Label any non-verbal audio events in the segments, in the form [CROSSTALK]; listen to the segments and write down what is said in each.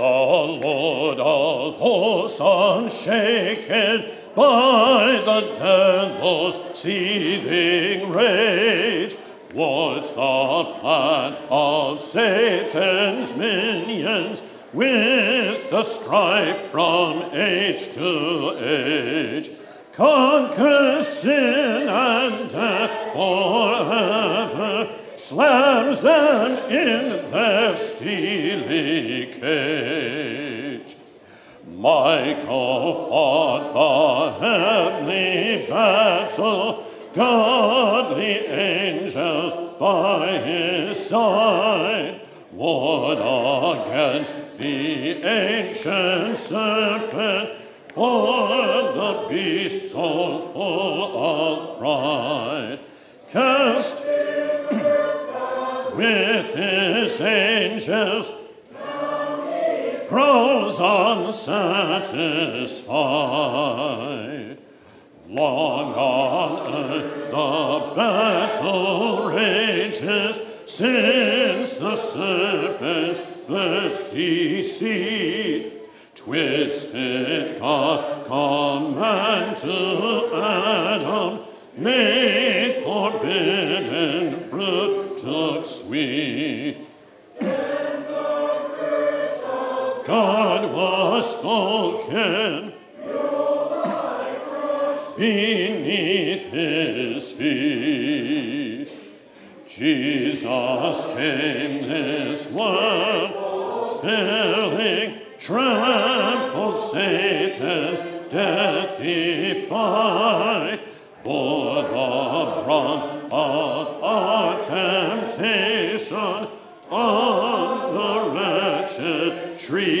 the Lord of hosts unshaken by the devil's seething rage. What's the plan of Satan's minions with the strife from age to age? Conquer sin and death forever, slams them in their steely cage. Michael fought the heavenly battle, godly angels by his side. Warred against the ancient serpent, for the beast so full of pride. Cast with his angels. Grows unsatisfied. Long on earth the battle rages. Since the serpent's thirsty seed twisted God's command to Adam, made forbidden fruit took sweet. God was spoken beneath his feet. Jesus came this world, filling, trampled Satan's death defied, brunt of our temptation on the wretched tree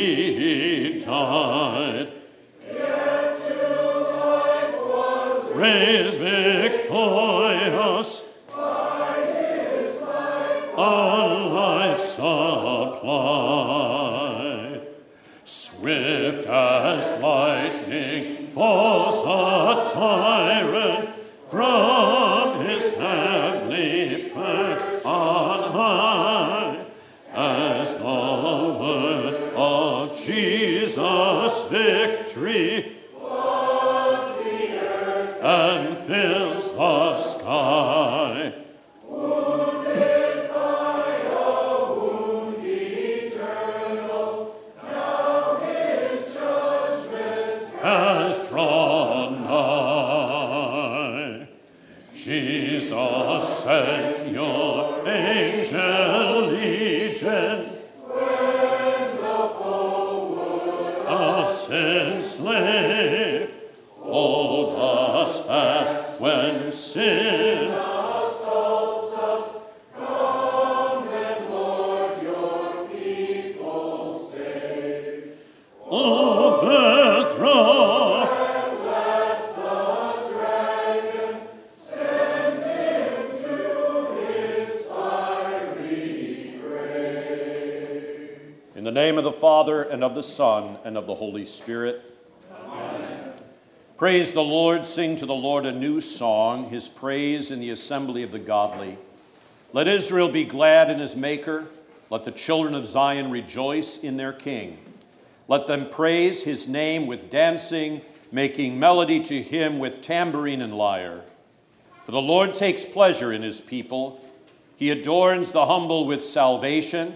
the Son, and of the Holy Spirit. Praise the Lord, sing to the Lord a new song, his praise in the assembly of the godly. Let Israel be glad in his Maker, let the children of Zion rejoice in their King. Let them praise his name with dancing, making melody to him with tambourine and lyre. For the Lord takes pleasure in his people, he adorns the humble with salvation.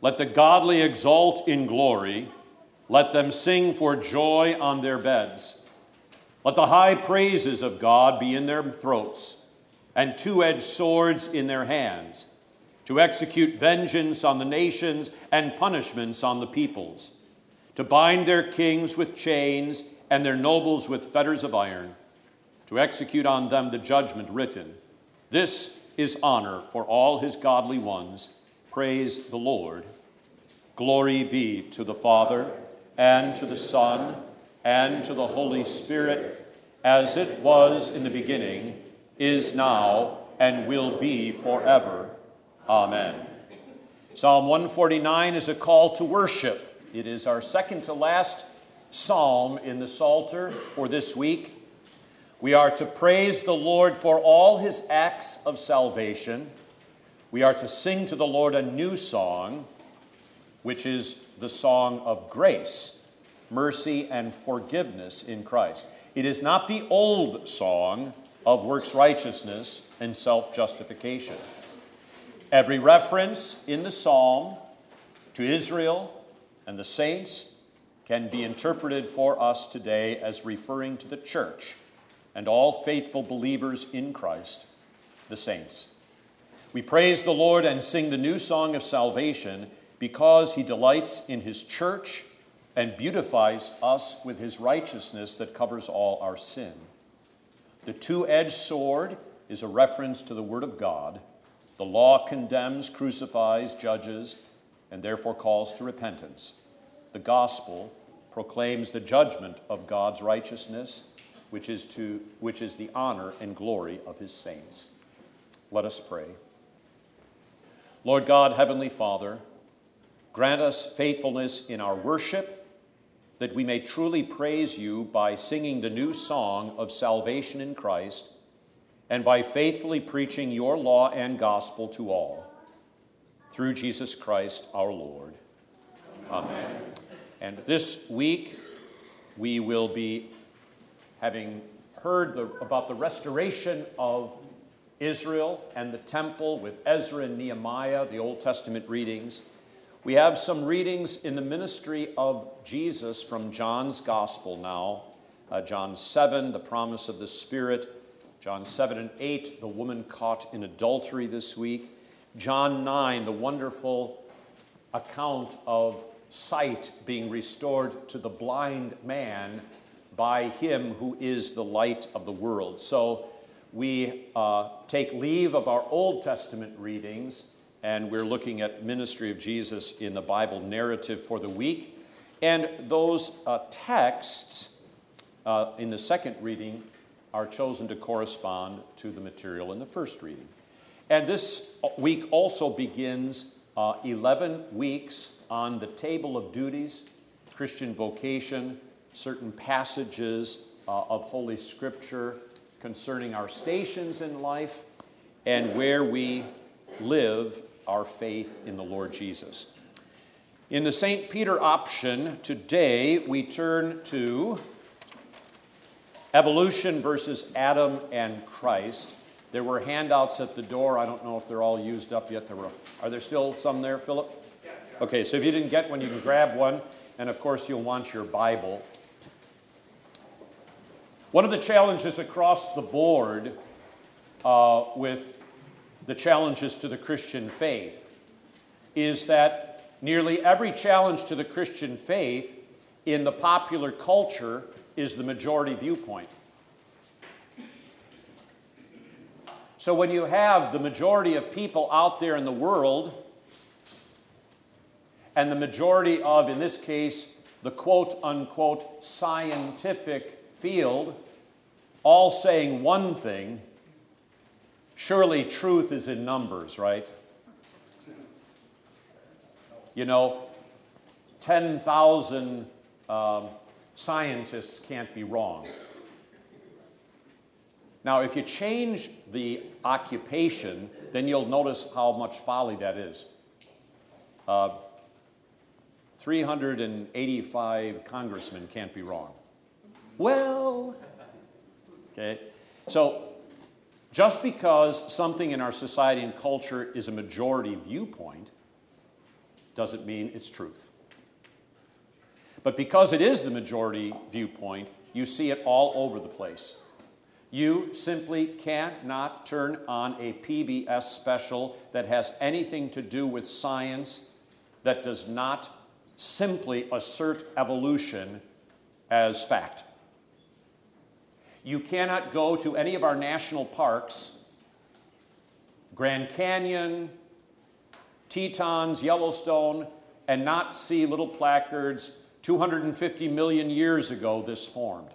Let the godly exult in glory. Let them sing for joy on their beds. Let the high praises of God be in their throats, and two edged swords in their hands, to execute vengeance on the nations and punishments on the peoples, to bind their kings with chains and their nobles with fetters of iron, to execute on them the judgment written. This is honor for all his godly ones. Praise the Lord. Glory be to the Father, and to the Son, and to the Holy Spirit, as it was in the beginning, is now, and will be forever. Amen. Psalm 149 is a call to worship. It is our second to last psalm in the Psalter for this week. We are to praise the Lord for all his acts of salvation. We are to sing to the Lord a new song. which is the song of grace, mercy, and forgiveness in Christ. It is not the old song of works righteousness and self justification. Every reference in the psalm to Israel and the saints can be interpreted for us today as referring to the church and all faithful believers in Christ, the saints. We praise the Lord and sing the new song of salvation because he delights in his church and beautifies us with his righteousness that covers all our sin. The two edged sword is a reference to the Word of God. The law condemns, crucifies, judges, and therefore calls to repentance. The gospel proclaims the judgment of God's righteousness, which is, to, which is the honor and glory of his saints. Let us pray. Lord God, Heavenly Father, grant us faithfulness in our worship, that we may truly praise you by singing the new song of salvation in Christ, and by faithfully preaching your law and gospel to all. Through Jesus Christ our Lord. Amen. Amen. And this week, we will be having heard the, about the restoration of Israel and the temple with Ezra and Nehemiah, the Old Testament readings. We have some readings in the ministry of Jesus from John's Gospel now. Uh, John 7, the promise of the Spirit. John 7 and 8, the woman caught in adultery this week. John 9, the wonderful account of sight being restored to the blind man by him who is the light of the world. So we uh, take leave of our Old Testament readings and we're looking at ministry of Jesus in the Bible narrative for the week. And those uh, texts uh, in the second reading are chosen to correspond to the material in the first reading. And this week also begins uh, 11 weeks on the table of duties, Christian vocation, certain passages uh, of Holy Scripture concerning our stations in life and where we live our faith in the Lord Jesus. In the St. Peter option, today we turn to evolution versus Adam and Christ. There were handouts at the door. I don't know if they're all used up yet. There were, are there still some there, Philip? Okay, so if you didn't get one, you can grab one. And of course, you'll want your Bible. One of the challenges across the board uh, with the challenges to the Christian faith is that nearly every challenge to the Christian faith in the popular culture is the majority viewpoint. So when you have the majority of people out there in the world, and the majority of, in this case, the quote unquote scientific field, all saying one thing, surely truth is in numbers, right? You know, 10,000 um, scientists can't be wrong. Now, if you change the occupation, then you'll notice how much folly that is. Uh, 385 congressmen can't be wrong. Well, okay. So, just because something in our society and culture is a majority viewpoint doesn't mean it's truth. But because it is the majority viewpoint, you see it all over the place. You simply can't not turn on a PBS special that has anything to do with science that does not simply assert evolution as fact. You cannot go to any of our national parks, Grand Canyon, Tetons, Yellowstone, and not see little placards 250 million years ago this formed.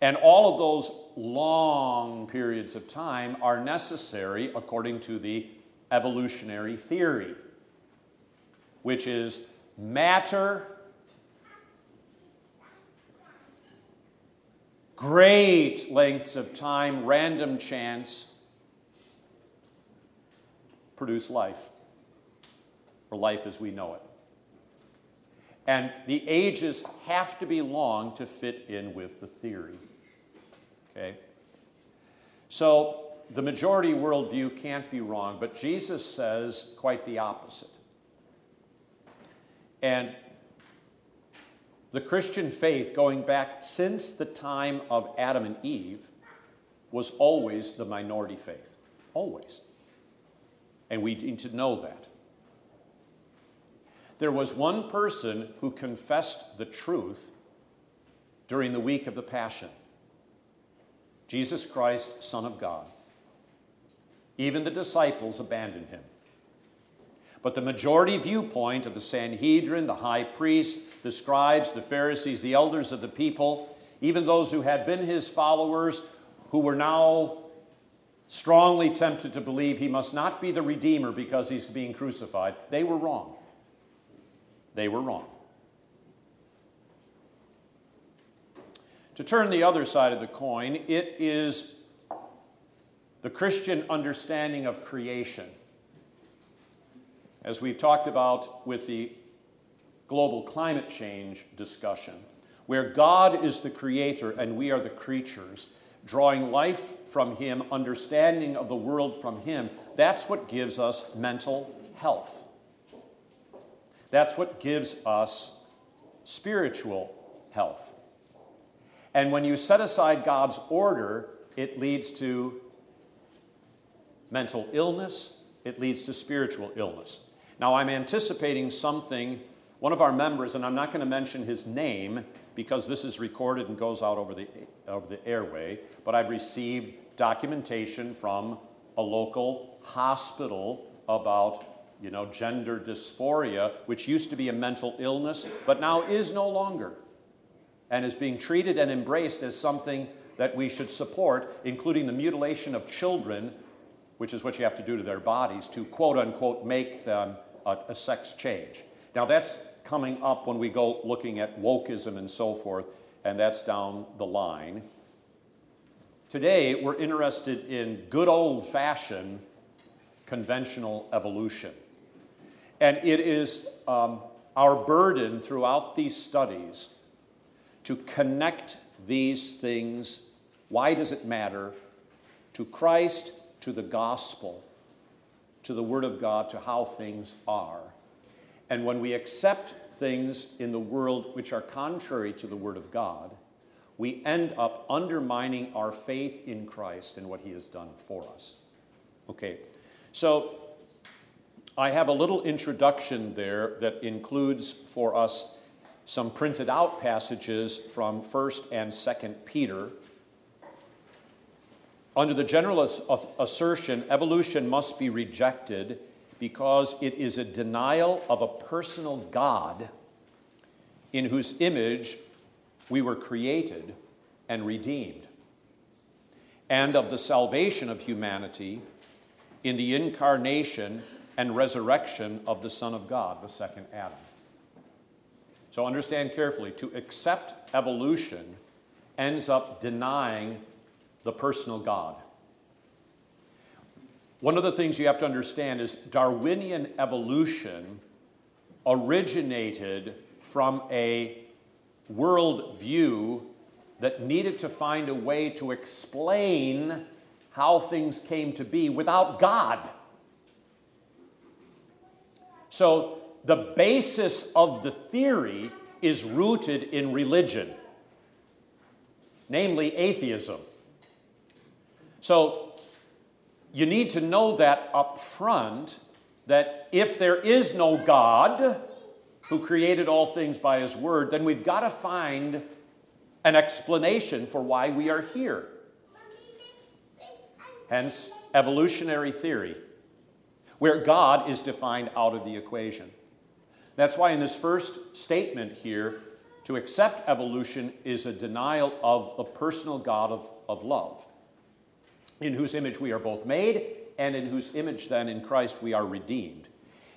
And all of those long periods of time are necessary according to the evolutionary theory, which is matter, great lengths of time, random chance produce life. or life as we know it. And the ages have to be long to fit in with the theory. Okay? So the majority worldview can't be wrong, but Jesus says quite the opposite. And the Christian faith, going back since the time of Adam and Eve, was always the minority faith. Always. And we need to know that. There was one person who confessed the truth during the week of the Passion Jesus Christ, Son of God. Even the disciples abandoned him. But the majority viewpoint of the Sanhedrin, the high priest, the scribes, the Pharisees, the elders of the people, even those who had been his followers, who were now strongly tempted to believe he must not be the Redeemer because he's being crucified, they were wrong. They were wrong. To turn the other side of the coin, it is the Christian understanding of creation. As we've talked about with the global climate change discussion, where God is the creator and we are the creatures, drawing life from Him, understanding of the world from Him, that's what gives us mental health. That's what gives us spiritual health. And when you set aside God's order, it leads to mental illness, it leads to spiritual illness. Now, I'm anticipating something, one of our members, and I'm not going to mention his name because this is recorded and goes out over the, over the airway, but I've received documentation from a local hospital about you know, gender dysphoria, which used to be a mental illness, but now is no longer, and is being treated and embraced as something that we should support, including the mutilation of children, which is what you have to do to their bodies to quote unquote make them a, a sex change. Now, that's coming up when we go looking at wokeism and so forth, and that's down the line. Today, we're interested in good old fashioned conventional evolution. And it is um, our burden throughout these studies to connect these things. Why does it matter? To Christ, to the gospel, to the Word of God, to how things are. And when we accept things in the world which are contrary to the Word of God, we end up undermining our faith in Christ and what He has done for us. Okay, so I have a little introduction there that includes for us some printed out passages from 1st and 2nd Peter. Under the general assertion, evolution must be rejected because it is a denial of a personal God in whose image we were created and redeemed, and of the salvation of humanity in the incarnation and resurrection of the Son of God, the second Adam. So understand carefully to accept evolution ends up denying the personal God. One of the things you have to understand is Darwinian evolution originated from a worldview that needed to find a way to explain how things came to be without God. So the basis of the theory is rooted in religion, namely atheism. So you need to know that up front that if there is no God who created all things by his word, then we've got to find an explanation for why we are here. Hence, evolutionary theory where God is defined out of the equation. That's why, in this first statement here, to accept evolution is a denial of a personal God of, of love, in whose image we are both made, and in whose image, then, in Christ, we are redeemed.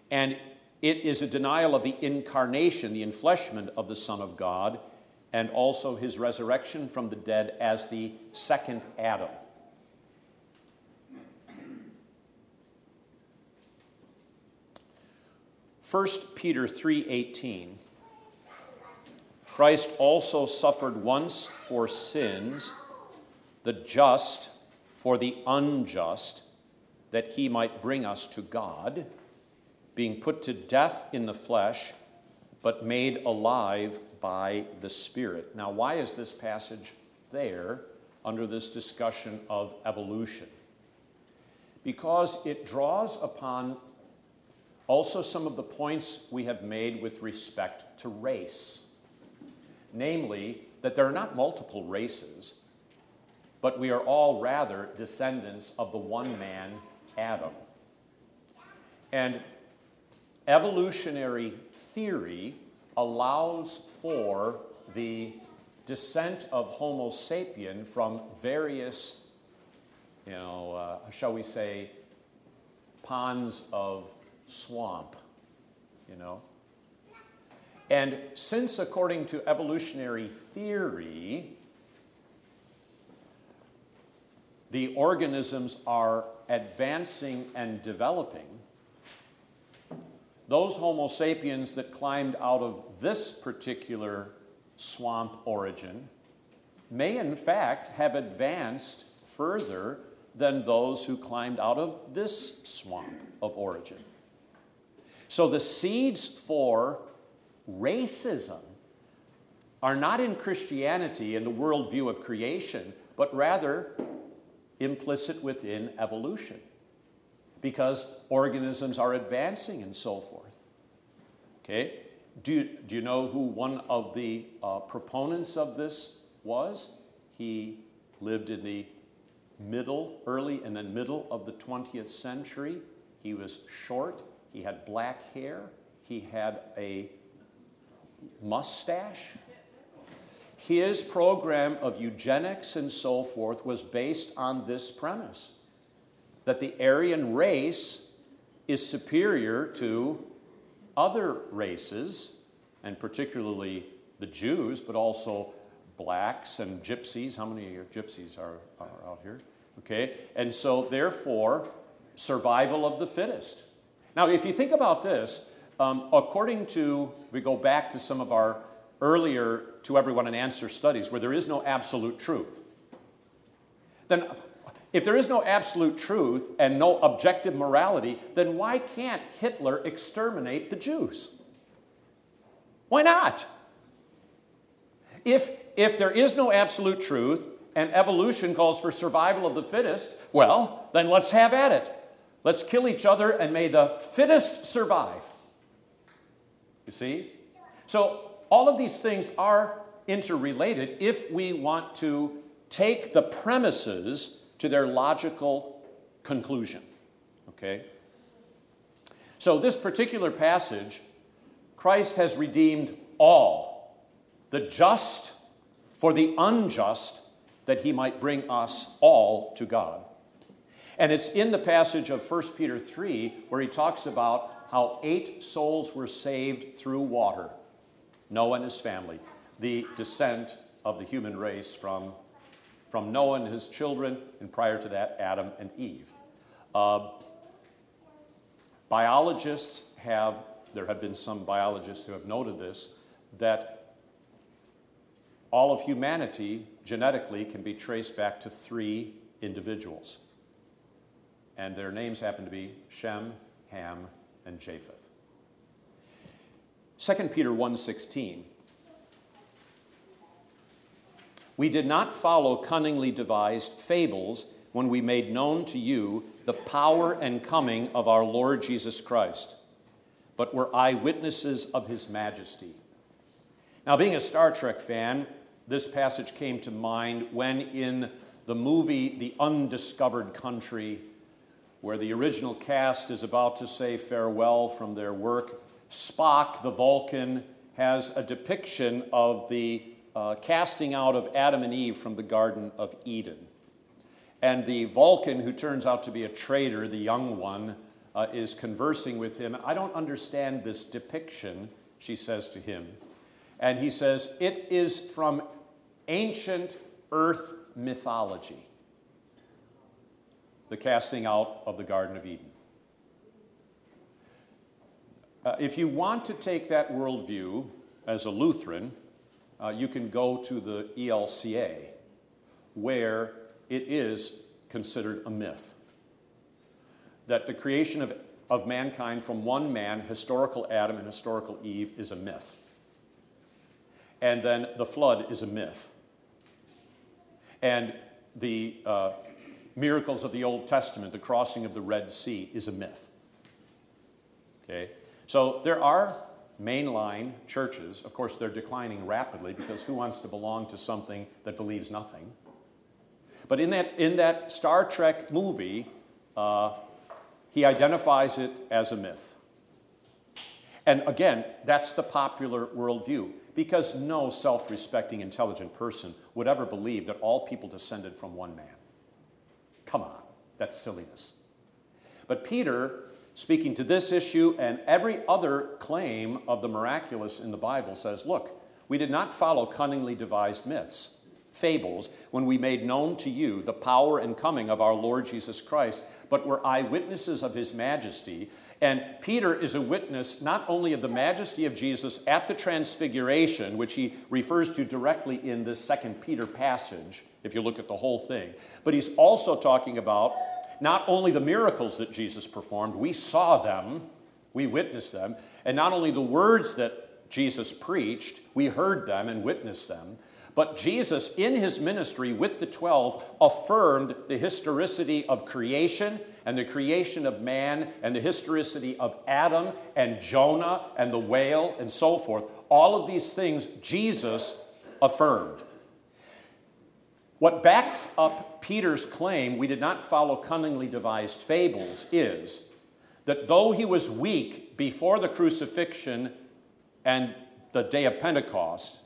And it is a denial of the incarnation, the enfleshment of the Son of God, and also his resurrection from the dead as the second Adam. 1 Peter 3:18 Christ also suffered once for sins the just for the unjust that he might bring us to God being put to death in the flesh but made alive by the spirit. Now why is this passage there under this discussion of evolution? Because it draws upon also, some of the points we have made with respect to race, namely, that there are not multiple races, but we are all rather descendants of the one man, Adam. And evolutionary theory allows for the descent of Homo sapien from various, you know, uh, shall we say, ponds of swamp, you know? And since, according to evolutionary theory, the organisms are advancing and developing, those Homo sapiens that climbed out of this particular swamp origin may, in fact, have advanced further than those who climbed out of this swamp of origin. So the seeds for racism are not in Christianity and the worldview of creation, but rather implicit within evolution because organisms are advancing and so forth. Okay? Do you, do you know who one of the uh, proponents of this was? He lived in the middle, early and then middle of the 20th century. He was short, he had black hair. He had a mustache. His program of eugenics and so forth was based on this premise that the Aryan race is superior to other races, and particularly the Jews, but also blacks and gypsies. How many of your gypsies are, are out here? Okay, and so therefore, survival of the fittest. Now, if you think about this, um, according to, we go back to some of our earlier To Everyone an Answer studies where there is no absolute truth. Then, if there is no absolute truth and no objective morality, then why can't Hitler exterminate the Jews? Why not? If, if there is no absolute truth and evolution calls for survival of the fittest, well, then let's have at it. Let's kill each other and may the fittest survive. You see? So, all of these things are interrelated if we want to take the premises to their logical conclusion. Okay? So, this particular passage, Christ has redeemed all, the just for the unjust, that he might bring us all to God. And it's in the passage of 1 Peter 3 where he talks about how eight souls were saved through water Noah and his family, the descent of the human race from, from Noah and his children, and prior to that, Adam and Eve. Uh, biologists have, there have been some biologists who have noted this, that all of humanity genetically can be traced back to three individuals and their names happen to be Shem, Ham, and Japheth. 2 Peter 1:16 We did not follow cunningly devised fables when we made known to you the power and coming of our Lord Jesus Christ, but were eyewitnesses of his majesty. Now, being a Star Trek fan, this passage came to mind when in the movie The Undiscovered Country, where the original cast is about to say farewell from their work. Spock, the Vulcan, has a depiction of the uh, casting out of Adam and Eve from the Garden of Eden. And the Vulcan, who turns out to be a traitor, the young one, uh, is conversing with him. I don't understand this depiction, she says to him. And he says, It is from ancient earth mythology the casting out of the Garden of Eden. Uh, if you want to take that worldview as a Lutheran, uh, you can go to the ELCA, where it is considered a myth. That the creation of, of mankind from one man, historical Adam and historical Eve, is a myth. And then the flood is a myth. And the uh, miracles of the Old Testament, the crossing of the Red Sea, is a myth. Okay? So there are mainline churches, of course, they're declining rapidly because who wants to belong to something that believes nothing? But in that, in that Star Trek movie, uh, he identifies it as a myth. And again, that's the popular worldview because no self respecting, intelligent person would ever believe that all people descended from one man. Come on, that's silliness. But Peter, speaking to this issue and every other claim of the miraculous in the Bible, says, Look, we did not follow cunningly devised myths, fables, when we made known to you the power and coming of our Lord Jesus Christ, but were eyewitnesses of his majesty. And Peter is a witness not only of the majesty of Jesus at the transfiguration, which he refers to directly in this second Peter passage, if you look at the whole thing, but he's also talking about not only the miracles that Jesus performed, we saw them, we witnessed them, and not only the words that Jesus preached, we heard them and witnessed them, but Jesus, in his ministry with the 12, affirmed the historicity of creation and the creation of man and the historicity of Adam and Jonah and the whale and so forth. All of these things Jesus affirmed. What backs up Peter's claim we did not follow cunningly devised fables is that though he was weak before the crucifixion and the day of Pentecost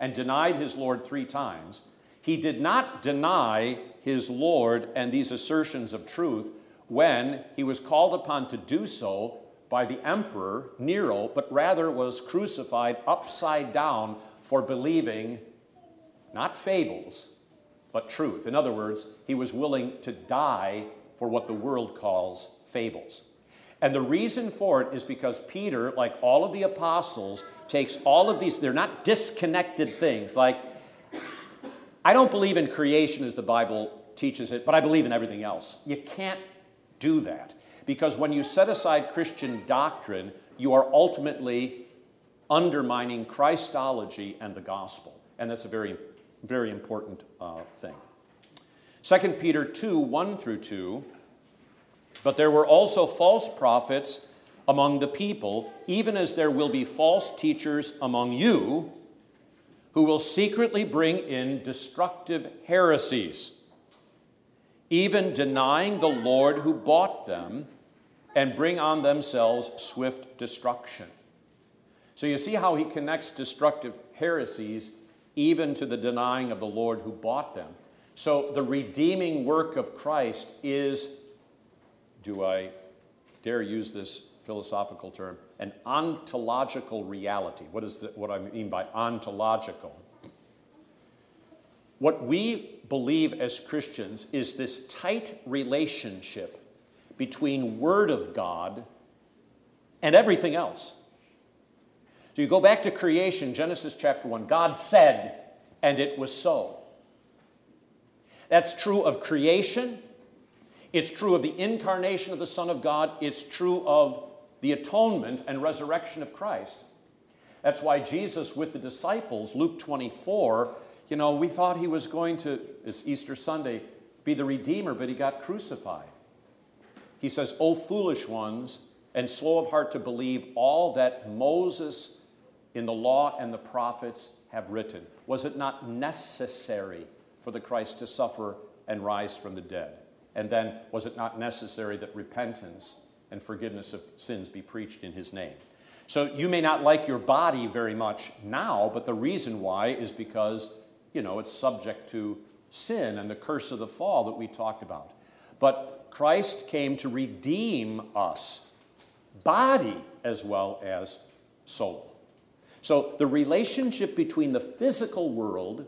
and denied his Lord three times, he did not deny his Lord and these assertions of truth when he was called upon to do so by the emperor Nero, but rather was crucified upside down for believing not fables, but truth. In other words, he was willing to die for what the world calls fables. And the reason for it is because Peter, like all of the apostles, takes all of these, they're not disconnected things. Like, I don't believe in creation as the Bible teaches it, but I believe in everything else. You can't do that. Because when you set aside Christian doctrine, you are ultimately undermining Christology and the gospel. And that's a very, very important uh, thing. 2 Peter 2 1 through 2. But there were also false prophets among the people, even as there will be false teachers among you who will secretly bring in destructive heresies even denying the Lord who bought them, and bring on themselves swift destruction. So you see how he connects destructive heresies even to the denying of the Lord who bought them. So the redeeming work of Christ is, do I dare use this philosophical term, an ontological reality. What is the, what I mean by ontological? What we believe as Christians is this tight relationship between Word of God and everything else. So you go back to creation, Genesis chapter 1. God said, and it was so. That's true of creation. It's true of the incarnation of the Son of God. It's true of the atonement and resurrection of Christ. That's why Jesus, with the disciples, Luke 24, you know, we thought he was going to, it's Easter Sunday, be the Redeemer, but he got crucified. He says, O foolish ones, and slow of heart to believe all that Moses in the law and the prophets have written. Was it not necessary for the Christ to suffer and rise from the dead? And then, was it not necessary that repentance and forgiveness of sins be preached in his name? So, you may not like your body very much now, but the reason why is because you know, it's subject to sin and the curse of the fall that we talked about. But Christ came to redeem us, body as well as soul. So the relationship between the physical world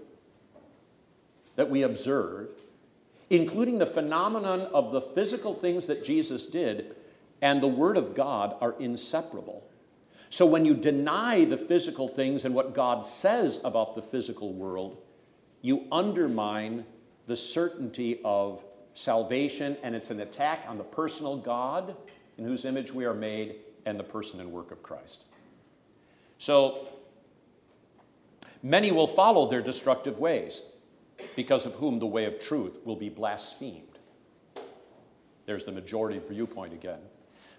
that we observe, including the phenomenon of the physical things that Jesus did, and the Word of God are inseparable. So when you deny the physical things and what God says about the physical world, you undermine the certainty of salvation, and it's an attack on the personal God in whose image we are made and the person and work of Christ. So many will follow their destructive ways, because of whom the way of truth will be blasphemed. There's the majority viewpoint again.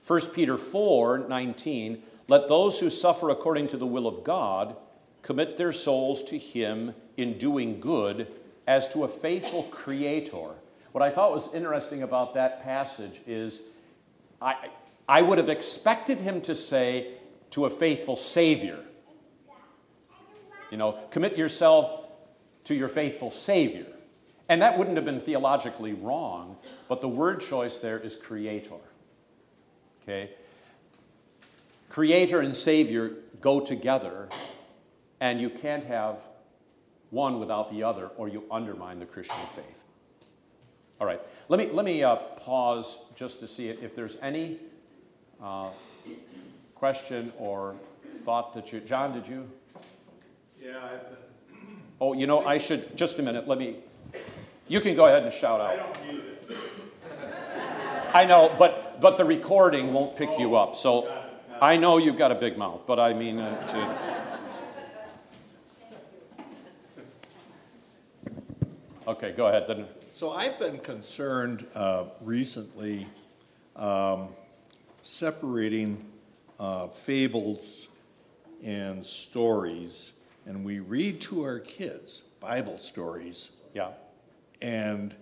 1 Peter 4 19 let those who suffer according to the will of God commit their souls to Him in doing good as to a faithful Creator. What I thought was interesting about that passage is I, I would have expected him to say to a faithful Savior, you know, commit yourself to your faithful Savior. And that wouldn't have been theologically wrong, but the word choice there is creator. Okay? Creator and Savior go together, and you can't have one without the other, or you undermine the Christian faith. All right, let me, let me uh, pause just to see if there's any uh, question or thought that you. John, did you? Yeah. Oh, you know, I should. Just a minute. Let me. You can go ahead and shout out. I don't use it. I know, but but the recording won't pick you up. So I know you've got a big mouth, but I mean uh, to. Okay, go ahead then. So I've been concerned uh, recently um, separating uh, fables and stories, and we read to our kids Bible stories, Yeah. and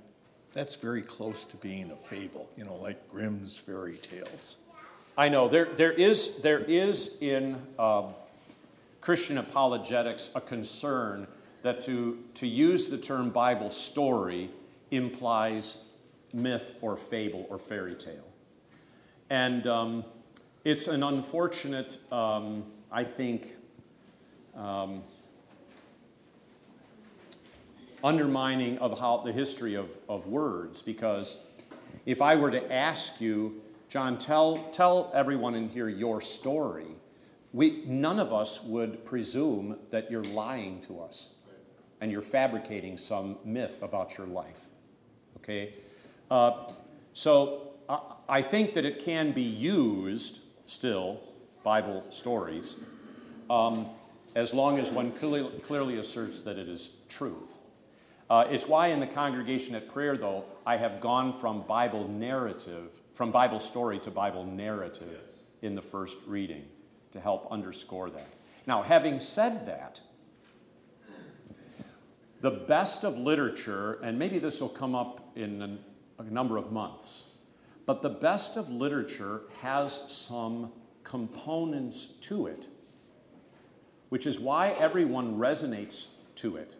that's very close to being a fable, you know, like Grimm's fairy tales. I know there, there, is, there is in um, Christian apologetics a concern that to, to use the term Bible story implies myth or fable or fairy tale. And um, it's an unfortunate, um, I think, um, undermining of how the history of, of words because if I were to ask you, John, tell, tell everyone in here your story, we, none of us would presume that you're lying to us and you're fabricating some myth about your life. Okay? Uh, so I, I think that it can be used still, Bible stories, um, as long as one clearly, clearly asserts that it is truth. Uh, it's why in the congregation at prayer, though, I have gone from Bible narrative, from Bible story to Bible narrative yes. in the first reading to help underscore that. Now, having said that, the best of literature, and maybe this will come up in a number of months, but the best of literature has some components to it, which is why everyone resonates to it.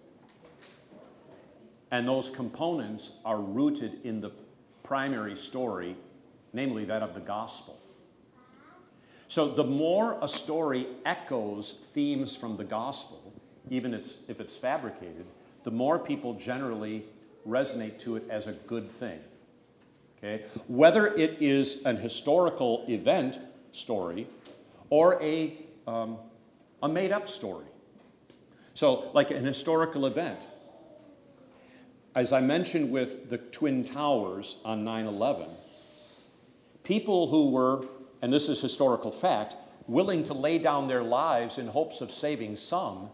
And those components are rooted in the primary story, namely that of the gospel. So the more a story echoes themes from the gospel, even if it's fabricated, the more people generally resonate to it as a good thing. Okay? Whether it is an historical event story or a, um, a made up story. So, like an historical event. As I mentioned with the Twin Towers on 9 11, people who were, and this is historical fact, willing to lay down their lives in hopes of saving some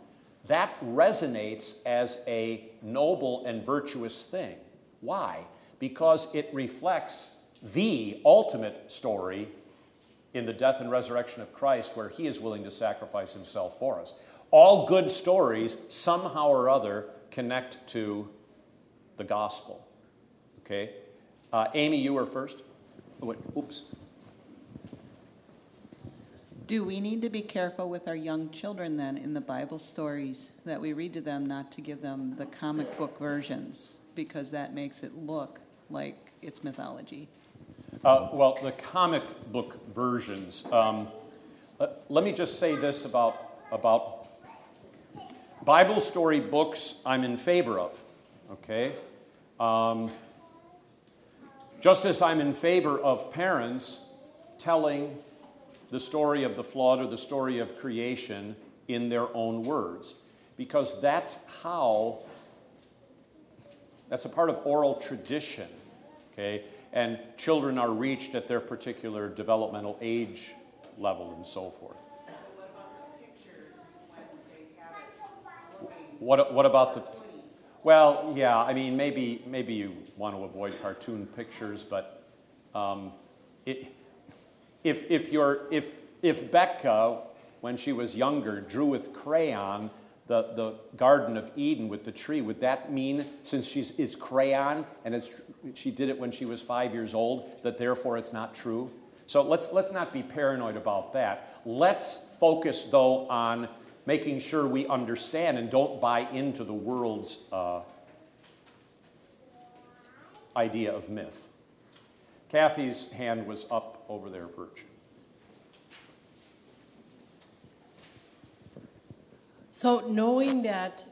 that resonates as a noble and virtuous thing. Why? Because it reflects the ultimate story in the death and resurrection of Christ, where he is willing to sacrifice himself for us. All good stories, somehow or other, connect to the gospel. Okay? Uh, Amy, you were first. Oh, wait, oops. Do we need to be careful with our young children then in the Bible stories that we read to them not to give them the comic book versions because that makes it look like it's mythology? Uh, well, the comic book versions. Um, uh, let me just say this about, about Bible story books I'm in favor of, okay? Um, just as I'm in favor of parents telling the story of the flood or the story of creation in their own words because that's how that's a part of oral tradition okay? And children are reached at their particular developmental age level and so forth. What, what about the well yeah i mean maybe maybe you want to avoid cartoon pictures but um, it, if, if, you're, if, if Becca, when she was younger, drew with crayon the, the Garden of Eden with the tree, would that mean, since she's, it's crayon and it's, she did it when she was five years old, that therefore it's not true? So let's, let's not be paranoid about that. Let's focus, though, on making sure we understand and don't buy into the world's uh, idea of myth. Kathy's hand was up over there, Virgin. So, knowing that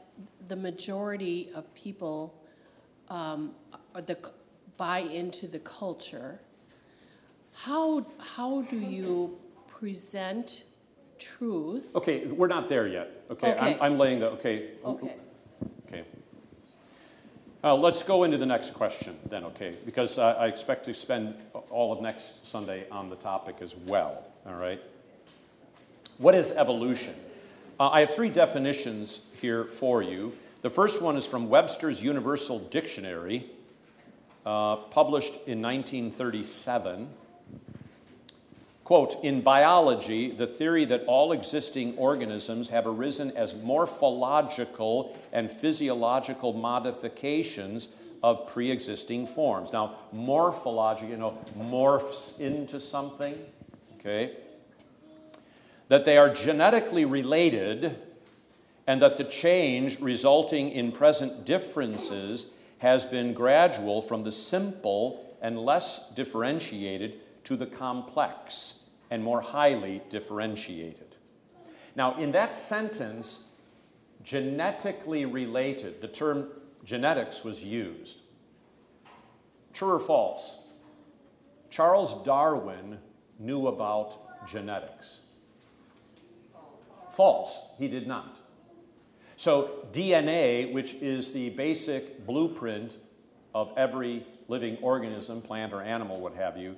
the majority of people um, the, buy into the culture, how, how do you present truth? Okay, we're not there yet. Okay, Okay. I'm, I'm laying the, okay. Okay. Okay. Uh, let's go into the next question then, okay? Because I, I expect to spend all of next Sunday on the topic as well, all right? What is evolution? Uh, I have three definitions here for you. The first one is from Webster's Universal Dictionary, uh, published in 1937. Quote, in biology, the theory that all existing organisms have arisen as morphological and physiological modifications of pre existing forms. Now, morphology, you know, morphs into something, okay? That they are genetically related and that the change resulting in present differences has been gradual from the simple and less differentiated to the complex and more highly differentiated. Now, in that sentence, genetically related, the term genetics was used. True or false? Charles Darwin knew about genetics. False, he did not. So, DNA, which is the basic blueprint of every living organism, plant or animal, what have you,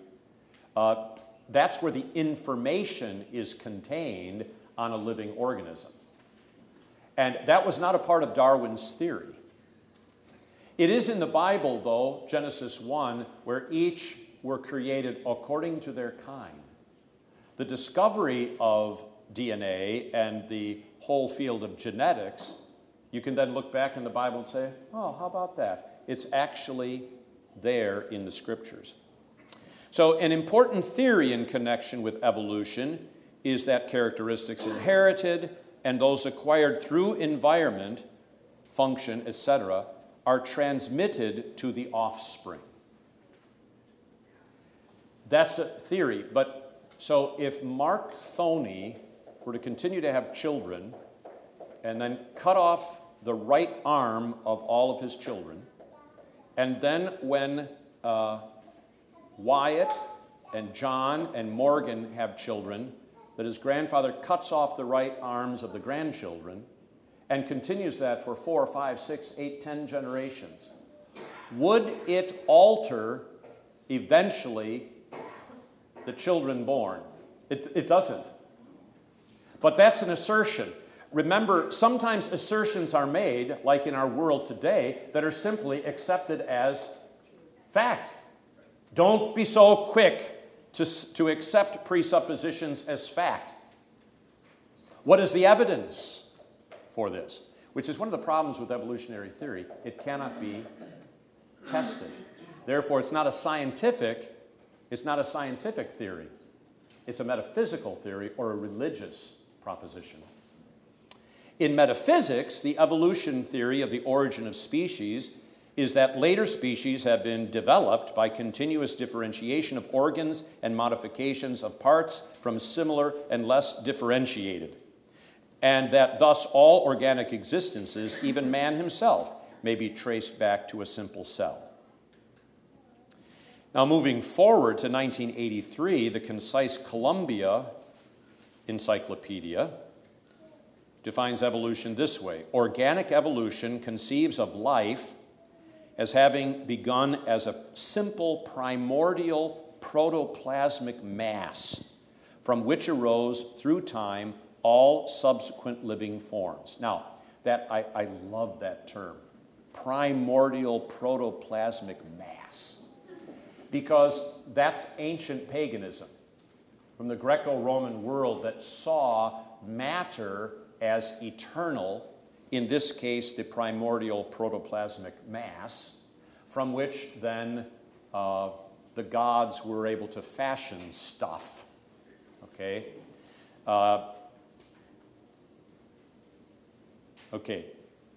uh, that's where the information is contained on a living organism. And that was not a part of Darwin's theory. It is in the Bible, though, Genesis 1, where each were created according to their kind. The discovery of DNA and the whole field of genetics, you can then look back in the Bible and say, oh, how about that? It's actually there in the scriptures. So, an important theory in connection with evolution is that characteristics inherited and those acquired through environment, function, etc., are transmitted to the offspring. That's a theory, but so if Mark Thoney were to continue to have children and then cut off the right arm of all of his children, and then when uh, Wyatt and John and Morgan have children, that his grandfather cuts off the right arms of the grandchildren and continues that for four, five, six, eight, ten generations. Would it alter eventually the children born? It, it doesn't. But that's an assertion. Remember, sometimes assertions are made, like in our world today, that are simply accepted as fact. Don't be so quick to, to accept presuppositions as fact. What is the evidence for this? Which is one of the problems with evolutionary theory. It cannot be tested. Therefore, it's not a scientific, it's not a scientific theory. It's a metaphysical theory or a religious proposition. In metaphysics, the evolution theory of the origin of species is that later species have been developed by continuous differentiation of organs and modifications of parts from similar and less differentiated, and that thus all organic existences, even man himself, may be traced back to a simple cell. Now, moving forward to 1983, the concise Columbia Encyclopedia defines evolution this way Organic evolution conceives of life as having begun as a simple primordial protoplasmic mass from which arose through time all subsequent living forms. Now, that I, I love that term, primordial protoplasmic mass, because that's ancient paganism from the Greco Roman world that saw matter as eternal, in this case, the primordial protoplasmic mass, from which then uh, the gods were able to fashion stuff. Okay? Uh, okay.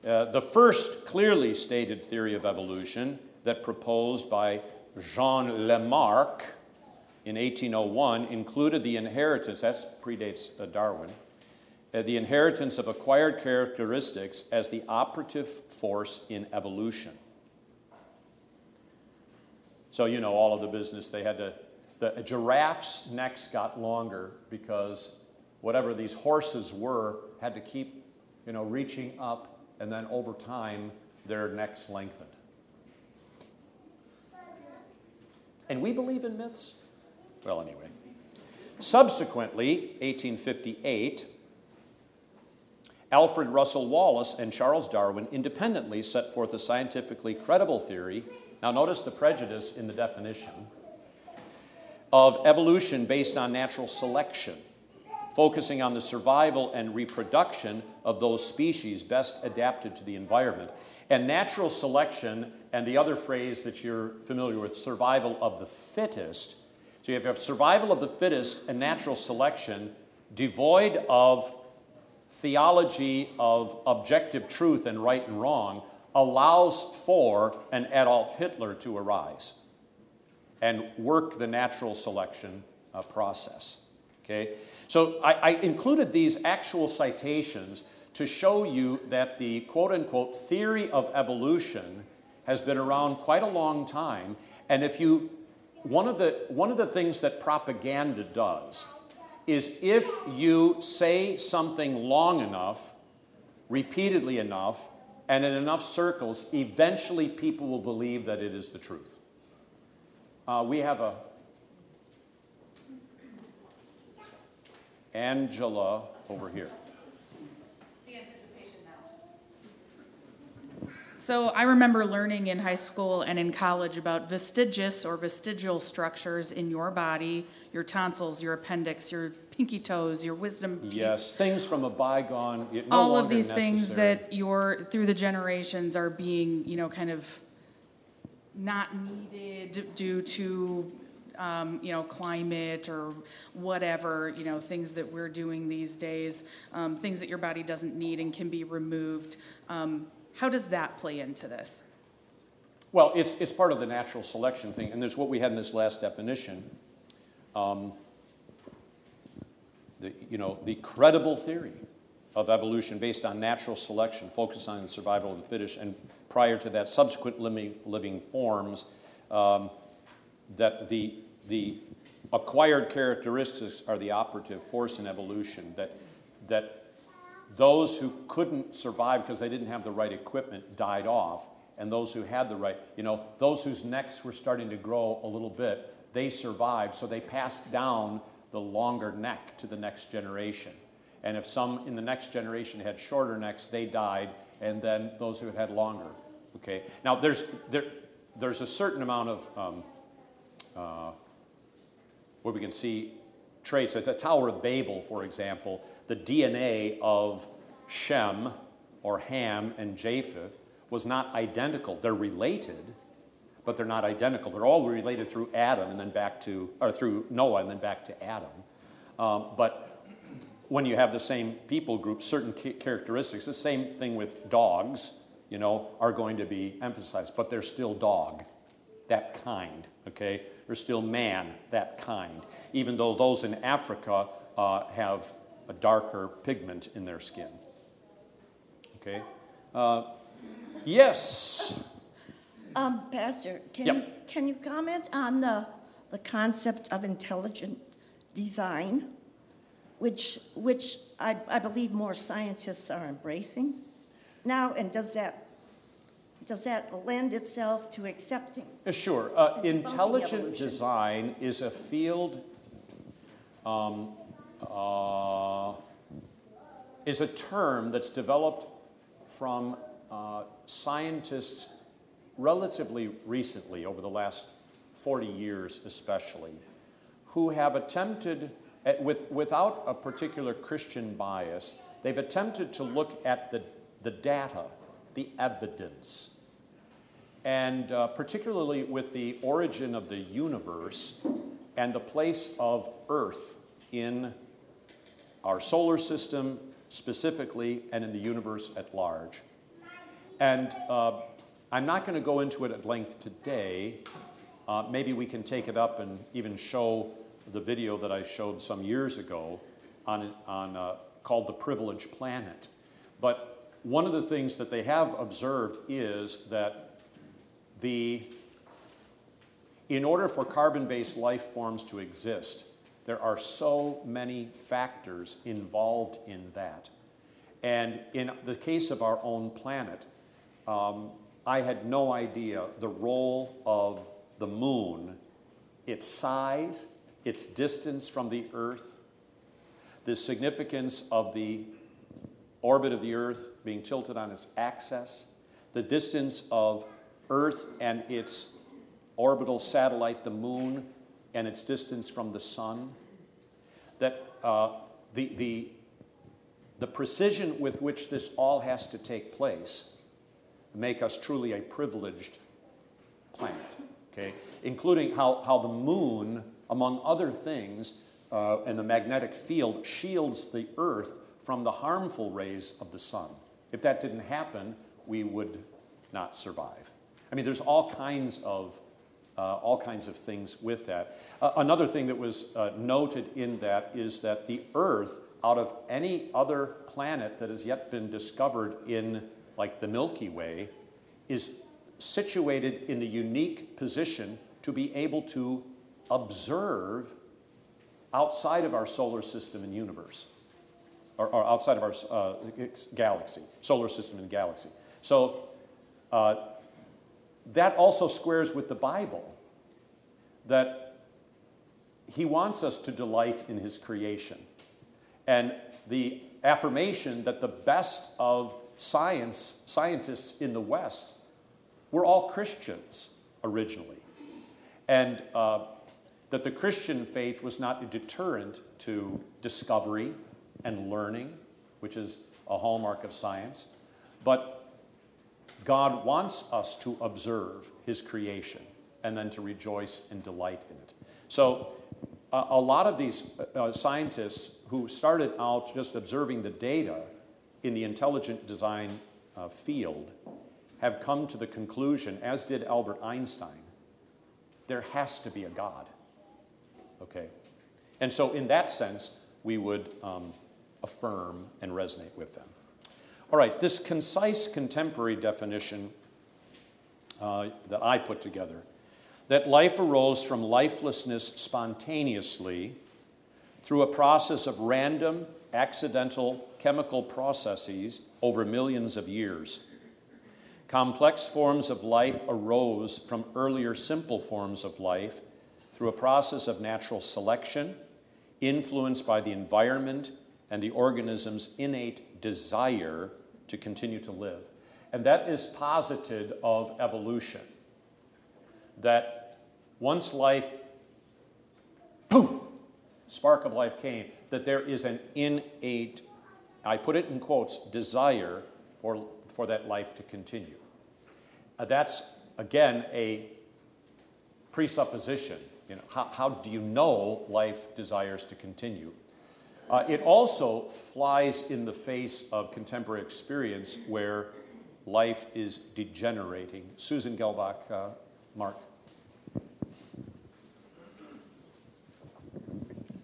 Uh, the first clearly stated theory of evolution that proposed by Jean Lamarck in 1801 included the inheritance, that predates uh, Darwin, uh, the inheritance of acquired characteristics as the operative force in evolution. So, you know, all of the business, they had to, the giraffes' necks got longer because whatever these horses were had to keep, you know, reaching up, and then over time, their necks lengthened. And we believe in myths? Well, anyway. Subsequently, 1858, Alfred Russel Wallace and Charles Darwin independently set forth a scientifically credible theory. Now, notice the prejudice in the definition of evolution based on natural selection, focusing on the survival and reproduction of those species best adapted to the environment. And natural selection, and the other phrase that you're familiar with, survival of the fittest. So if you have survival of the fittest and natural selection devoid of theology of objective truth and right and wrong allows for an Adolf Hitler to arise and work the natural selection uh, process. Okay? So I, I included these actual citations to show you that the quote unquote theory of evolution has been around quite a long time. And if you, one of the, one of the things that propaganda does is if you say something long enough, repeatedly enough, and in enough circles, eventually people will believe that it is the truth. Uh, we have a Angela over here. So I remember learning in high school and in college about vestigious or vestigial structures in your body, your tonsils, your appendix, your pinky toes, your wisdom teeth. Yes, things from a bygone. No all of these necessary. things that your through the generations are being, you know, kind of not needed due to um, you know, climate or whatever, you know, things that we're doing these days, um, things that your body doesn't need and can be removed. Um, how does that play into this? Well, it's, it's part of the natural selection thing, and there's what we had in this last definition. Um, the, you know, the credible theory of evolution based on natural selection, focused on the survival of the fittest, and prior to that, subsequent living, living forms, um, that the, the acquired characteristics are the operative force in evolution, that, that those who couldn't survive because they didn't have the right equipment died off, and those who had the right, you know, those whose necks were starting to grow a little bit, they survived, so they passed down the longer neck to the next generation. And if some in the next generation had shorter necks, they died, and then those who had longer. Okay. Now there's there, there's a certain amount of um, uh, where we can see traits. At the Tower of Babel, for example, the DNA of Shem or Ham and Japheth was not identical. They're related, but they're not identical. They're all related through Adam and then back to, or through Noah and then back to Adam. Um, but when you have the same people group, certain characteristics, the same thing with dogs, you know, are going to be emphasized, but they're still dog, that kind, okay? They're still man, that kind, even though those in Africa uh, have a darker pigment in their skin. Okay? Uh, yes. Um, Pastor, can, yep. you, can you comment on the, the concept of intelligent design? which, which I, I believe more scientists are embracing now, and does that, does that lend itself to accepting? Uh, Sure. Uh, intelligent design is a field, um, uh, is a term that's developed from uh, scientists relatively recently, over the last 40 years especially, who have attempted, at, with, without a particular Christian bias, they've attempted to look at the, the data, the evidence, and uh, particularly with the origin of the universe and the place of Earth in our solar system specifically and in the universe at large. And uh, I'm not going to go into it at length today. Uh, maybe we can take it up and even show the video that I showed some years ago on, on uh, called The Privileged Planet. But one of the things that they have observed is that the, in order for carbon based life forms to exist, there are so many factors involved in that. And in the case of our own planet, um, I had no idea the role of the moon, its size, its distance from the Earth, the significance of the orbit of the Earth being tilted on its axis, the distance of Earth and its orbital satellite, the moon, and its distance from the sun, that uh, the, the, the precision with which this all has to take place make us truly a privileged planet, okay? Including how, how the moon, among other things, uh, and the magnetic field shields the Earth from the harmful rays of the sun. If that didn't happen, we would not survive. I mean, there's all kinds of uh, all kinds of things with that. Uh, another thing that was uh, noted in that is that the Earth, out of any other planet that has yet been discovered in, like the Milky Way, is situated in the unique position to be able to observe outside of our solar system and universe, or, or outside of our uh, galaxy, solar system and galaxy. So uh, that also squares with the Bible that he wants us to delight in his creation. And the affirmation that the best of science, scientists in the West, were all Christians originally. And uh, that the Christian faith was not a deterrent to discovery and learning, which is a hallmark of science, but God wants us to observe His creation and then to rejoice and delight in it. So, uh, a lot of these uh, scientists who started out just observing the data in the intelligent design uh, field have come to the conclusion, as did Albert Einstein, there has to be a God. Okay? And so, in that sense, we would um, affirm and resonate with them. All right, this concise contemporary definition uh, that I put together that life arose from lifelessness spontaneously through a process of random, accidental chemical processes over millions of years. Complex forms of life arose from earlier simple forms of life through a process of natural selection, influenced by the environment and the organism's innate desire to continue to live. And that is posited of evolution. That once life, boom, spark of life came, that there is an innate, I put it in quotes, desire for, for that life to continue. Uh, that's, again, a presupposition. You know, how, how do you know life desires to continue? Uh, it also flies in the face of contemporary experience where life is degenerating. Susan Gelbach, uh, Mark.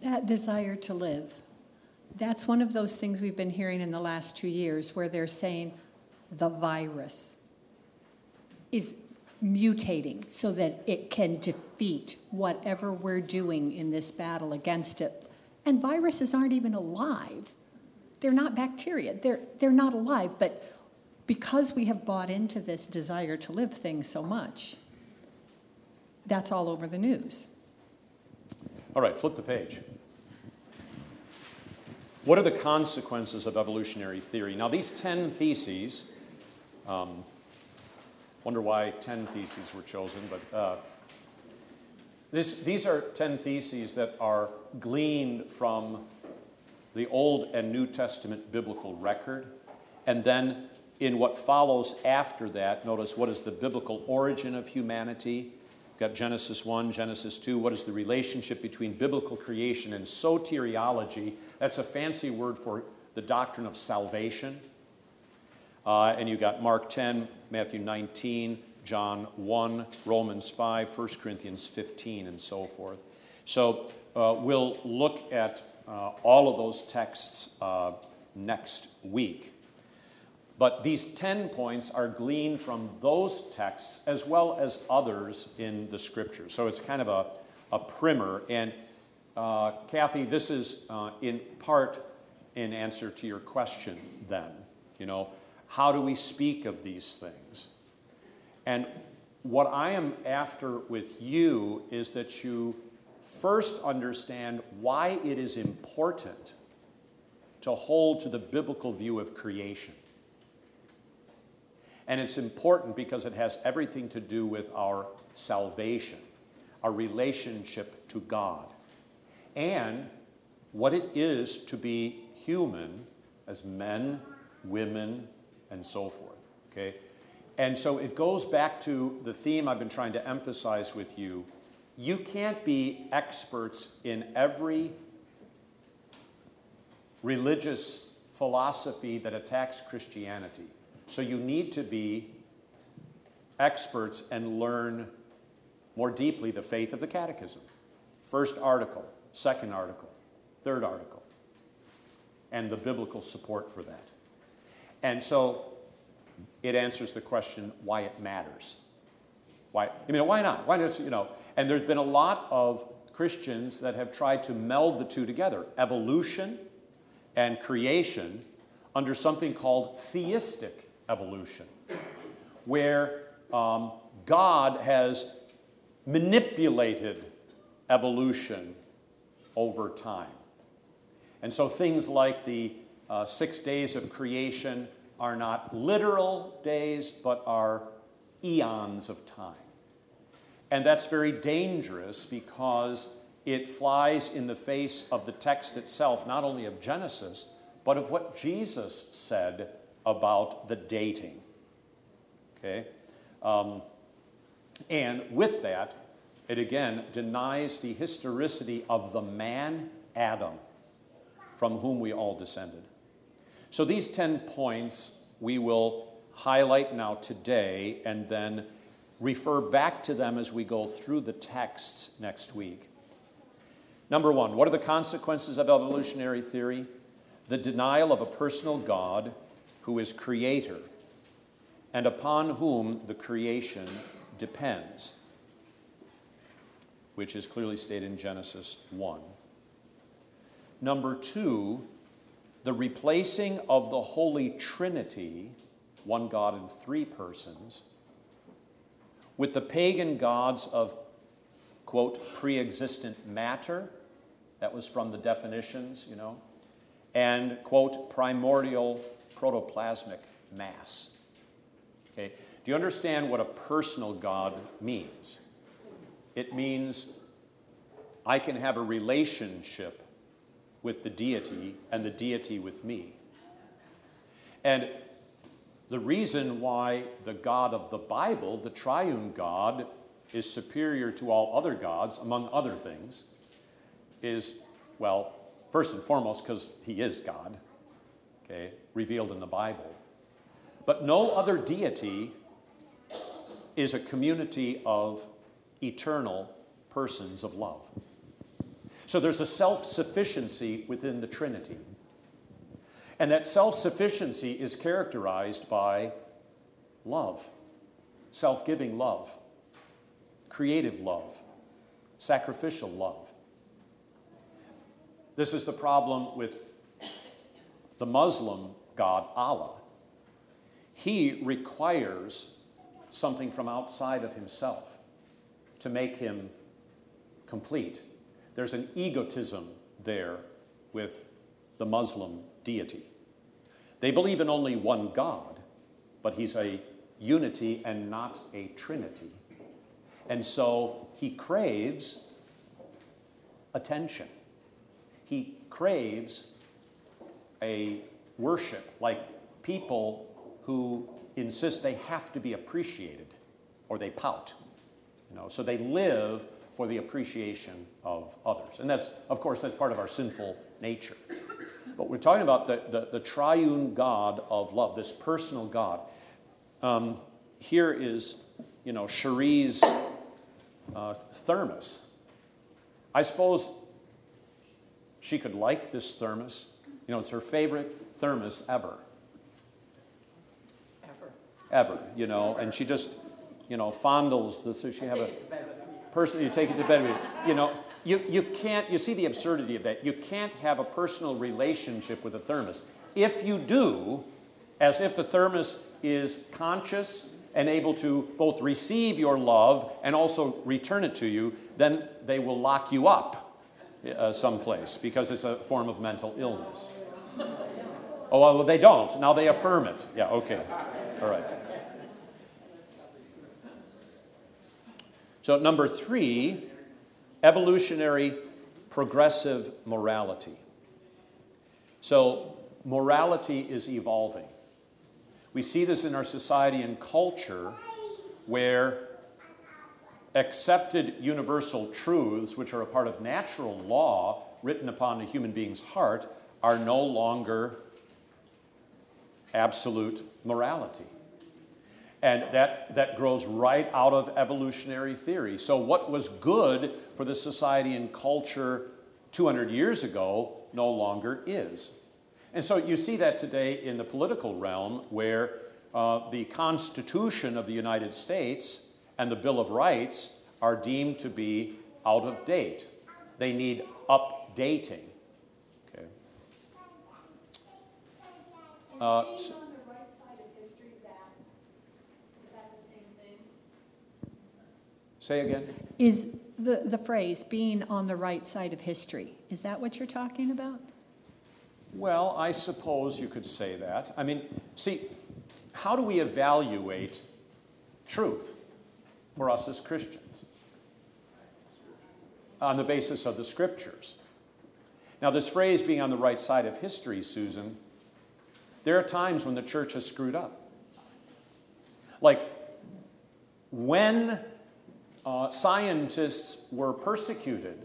That desire to live. That's one of those things we've been hearing in the last two years where they're saying the virus is mutating so that it can defeat whatever we're doing in this battle against it And viruses aren't even alive. They're not bacteria. They're, they're not alive. But because we have bought into this desire to live thing so much, that's all over the news. All right, flip the page. What are the consequences of evolutionary theory? Now, these 10 theses, um, wonder why 10 theses were chosen, but uh, this, these are 10 theses that are gleaned from the Old and New Testament biblical record. And then in what follows after that, notice what is the biblical origin of humanity? We've got Genesis 1, Genesis 2. What is the relationship between biblical creation and soteriology? That's a fancy word for the doctrine of salvation. Uh, and you've got Mark 10, Matthew 19, John 1, Romans 5, 1 Corinthians 15, and so forth. So uh, we'll look at uh, all of those texts uh, next week. But these 10 points are gleaned from those texts as well as others in the scriptures. So it's kind of a, a primer. And uh, Kathy, this is uh, in part in answer to your question then. You know, how do we speak of these things? And what I am after with you is that you first understand why it is important to hold to the biblical view of creation. And it's important because it has everything to do with our salvation, our relationship to God, and what it is to be human as men, women, and so forth. Okay? And so it goes back to the theme I've been trying to emphasize with you. You can't be experts in every religious philosophy that attacks Christianity. So you need to be experts and learn more deeply the faith of the catechism. First article, second article, third article, and the biblical support for that. And so it answers the question why it matters. Why, I mean, why not? Why does, you know, and there's been a lot of Christians that have tried to meld the two together evolution and creation under something called theistic evolution, where um, God has manipulated evolution over time. And so things like the uh, six days of creation are not literal days, but are eons of time. And that's very dangerous because it flies in the face of the text itself, not only of Genesis, but of what Jesus said about the dating. Okay? Um, and with that, it again denies the historicity of the man Adam from whom we all descended. So these 10 points we will highlight now today and then refer back to them as we go through the texts next week. Number one, what are the consequences of evolutionary theory? The denial of a personal God who is creator and upon whom the creation depends, which is clearly stated in Genesis 1. Number two, the replacing of the Holy Trinity, one God in three persons, with the pagan gods of, quote, pre existent matter, that was from the definitions, you know, and, quote, primordial protoplasmic mass. Okay? Do you understand what a personal God means? It means I can have a relationship with the deity and the deity with me. And the reason why the God of the Bible, the triune God, is superior to all other gods, among other things, is, well, first and foremost, because he is God okay, revealed in the Bible. But no other deity is a community of eternal persons of love. So there's a self sufficiency within the Trinity. And that self sufficiency is characterized by love, self giving love, creative love, sacrificial love. This is the problem with the Muslim God, Allah. He requires something from outside of himself to make him complete. There's an egotism there with the Muslim deity. They believe in only one God, but he's a unity and not a trinity. And so he craves attention. He craves a worship like people who insist they have to be appreciated or they pout. You know, so they live for the appreciation of others. And that's, of course, that's part of our sinful nature. But we're talking about the, the, the triune God of love, this personal God. Um, here is, you know, Cherie's uh, thermos. I suppose she could like this thermos. You know, it's her favorite thermos ever. Ever. Ever, you know, and she just, you know, fondles the, so she have a person, you take it to bed with you. Know, you, you can't, you see the absurdity of that. You can't have a personal relationship with a thermos. If you do, as if the thermos is conscious and able to both receive your love and also return it to you, then they will lock you up uh, someplace because it's a form of mental illness. Oh, well, they don't. Now they affirm it. Yeah, okay. All right. So, number three, evolutionary progressive morality. So, morality is evolving. We see this in our society and culture where accepted universal truths, which are a part of natural law written upon a human being's heart, are no longer absolute morality. And that, that grows right out of evolutionary theory. So, what was good for the society and culture 200 years ago no longer is. And so, you see that today in the political realm where uh, the Constitution of the United States and the Bill of Rights are deemed to be out of date. They need updating. Okay. Uh, so, Say again? Is the, the phrase being on the right side of history, is that what you're talking about? Well, I suppose you could say that. I mean, see, how do we evaluate truth for us as Christians? On the basis of the scriptures. Now, this phrase being on the right side of history, Susan, there are times when the church has screwed up. Like, when uh, scientists were persecuted,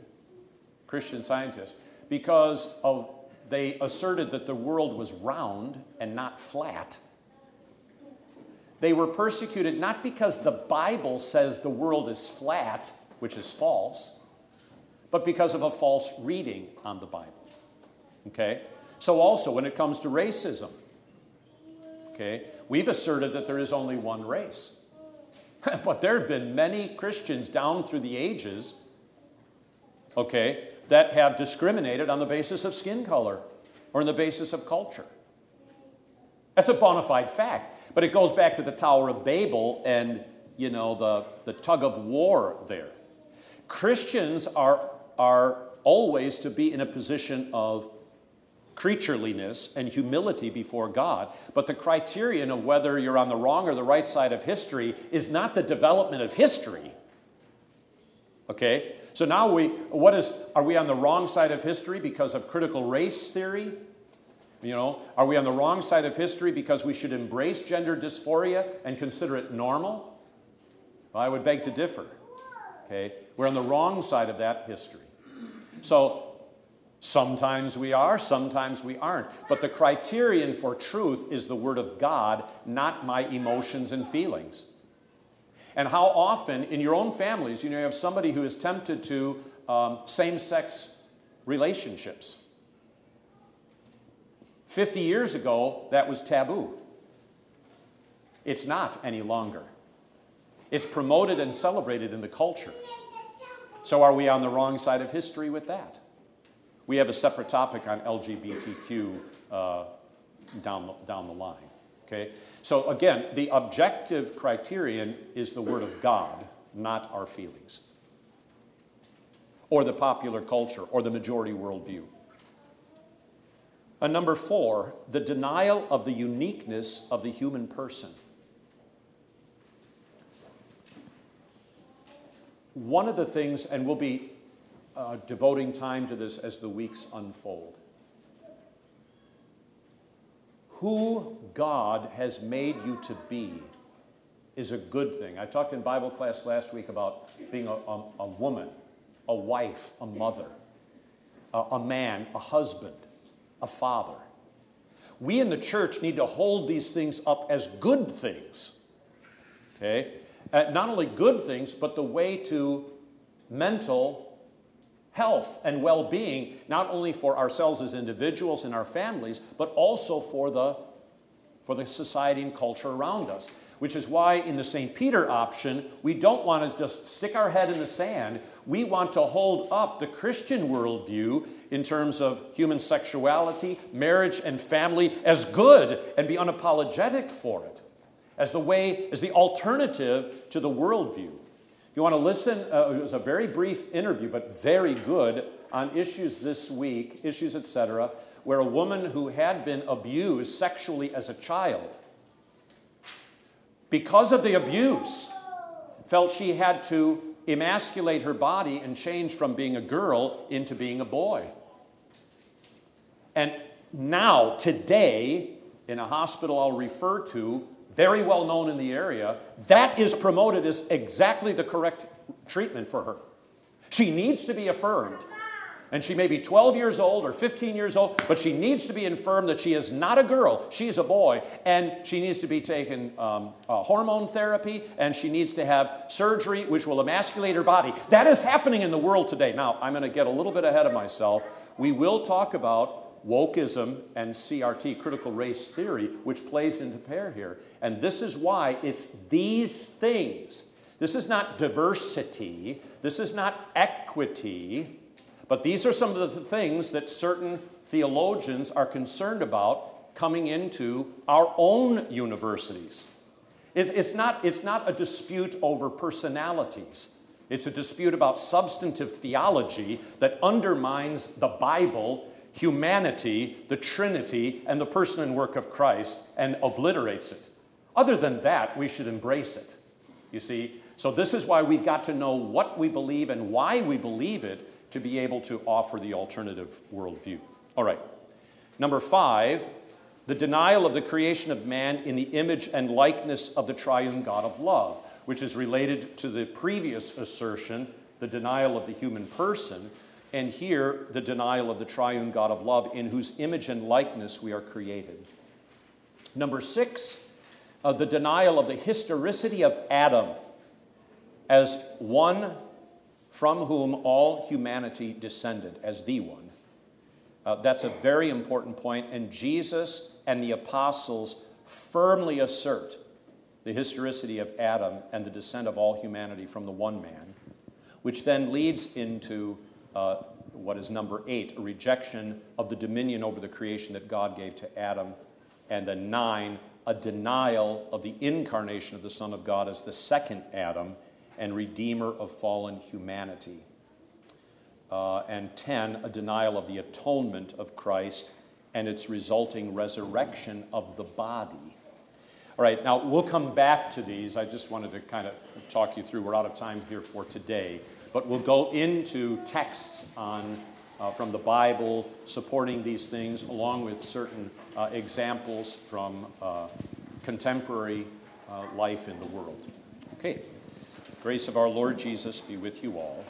Christian scientists, because of they asserted that the world was round and not flat. They were persecuted not because the Bible says the world is flat, which is false, but because of a false reading on the Bible. Okay? So, also, when it comes to racism, okay, we've asserted that there is only one race. [LAUGHS] but there have been many Christians down through the ages, okay, that have discriminated on the basis of skin color or on the basis of culture. That's a bona fide fact. But it goes back to the Tower of Babel and, you know, the, the tug of war there. Christians are, are always to be in a position of creatureliness and humility before God. But the criterion of whether you're on the wrong or the right side of history is not the development of history. Okay? So now we what is are we on the wrong side of history because of critical race theory? You know, are we on the wrong side of history because we should embrace gender dysphoria and consider it normal? Well, I would beg to differ. Okay? We're on the wrong side of that history. So Sometimes we are, sometimes we aren't. But the criterion for truth is the Word of God, not my emotions and feelings. And how often in your own families, you know, you have somebody who is tempted to um, same sex relationships. 50 years ago, that was taboo. It's not any longer. It's promoted and celebrated in the culture. So, are we on the wrong side of history with that? We have a separate topic on LGBTQ uh, down, the, down the line. Okay? So, again, the objective criterion is the Word of God, not our feelings, or the popular culture, or the majority worldview. And number four, the denial of the uniqueness of the human person. One of the things, and we'll be uh, devoting time to this as the weeks unfold, who God has made you to be is a good thing. I talked in Bible class last week about being a, a, a woman, a wife, a mother, a, a man, a husband, a father. We in the church need to hold these things up as good things. Okay? Uh, not only good things, but the way to mental health and well being, not only for ourselves as individuals and our families, but also for the, for the society and culture around us. Which is why, in the St. Peter option, we don't want to just stick our head in the sand. We want to hold up the Christian worldview in terms of human sexuality, marriage, and family as good and be unapologetic for it, as the way, as the alternative to the worldview. If you want to listen, uh, it was a very brief interview, but very good on issues this week, issues, etc., where a woman who had been abused sexually as a child, because of the abuse, felt she had to emasculate her body and change from being a girl into being a boy. And now, today, in a hospital I'll refer to, very well known in the area, that is promoted as exactly the correct treatment for her. She needs to be affirmed. And she may be 12 years old or 15 years old, but she needs to be affirmed that she is not a girl, she's a boy, and she needs to be taken um, uh, hormone therapy, and she needs to have surgery which will emasculate her body. That is happening in the world today. Now, I'm going to get a little bit ahead of myself. We will talk about wokeism and CRT, critical race theory, which plays into pair here. And this is why it's these things. This is not diversity, this is not equity, but these are some of the things that certain theologians are concerned about coming into our own universities. it's, not, it's not a dispute over personalities. It's a dispute about substantive theology that undermines the Bible humanity, the Trinity, and the person and work of Christ and obliterates it. Other than that, we should embrace it. You see? So, this is why we've got to know what we believe and why we believe it to be able to offer the alternative worldview. All right. Number five, the denial of the creation of man in the image and likeness of the triune God of love, which is related to the previous assertion, the denial of the human person, and here, the denial of the triune God of love, in whose image and likeness we are created. Number six, uh, the denial of the historicity of Adam as one from whom all humanity descended, as the one. Uh, that's a very important point, and Jesus and the apostles firmly assert the historicity of Adam and the descent of all humanity from the one man, which then leads into uh, what is number eight, a rejection of the dominion over the creation that God gave to Adam. And then nine, a denial of the incarnation of the Son of God as the second Adam and Redeemer of fallen humanity. Uh, and 10, a denial of the atonement of Christ and its resulting resurrection of the body. All right, now we'll come back to these. I just wanted to kind of talk you through. We're out of time here for today. But we'll go into texts on, uh, from the Bible supporting these things, along with certain uh, examples from uh, contemporary uh, life in the world. Okay. Grace of our Lord Jesus be with you all.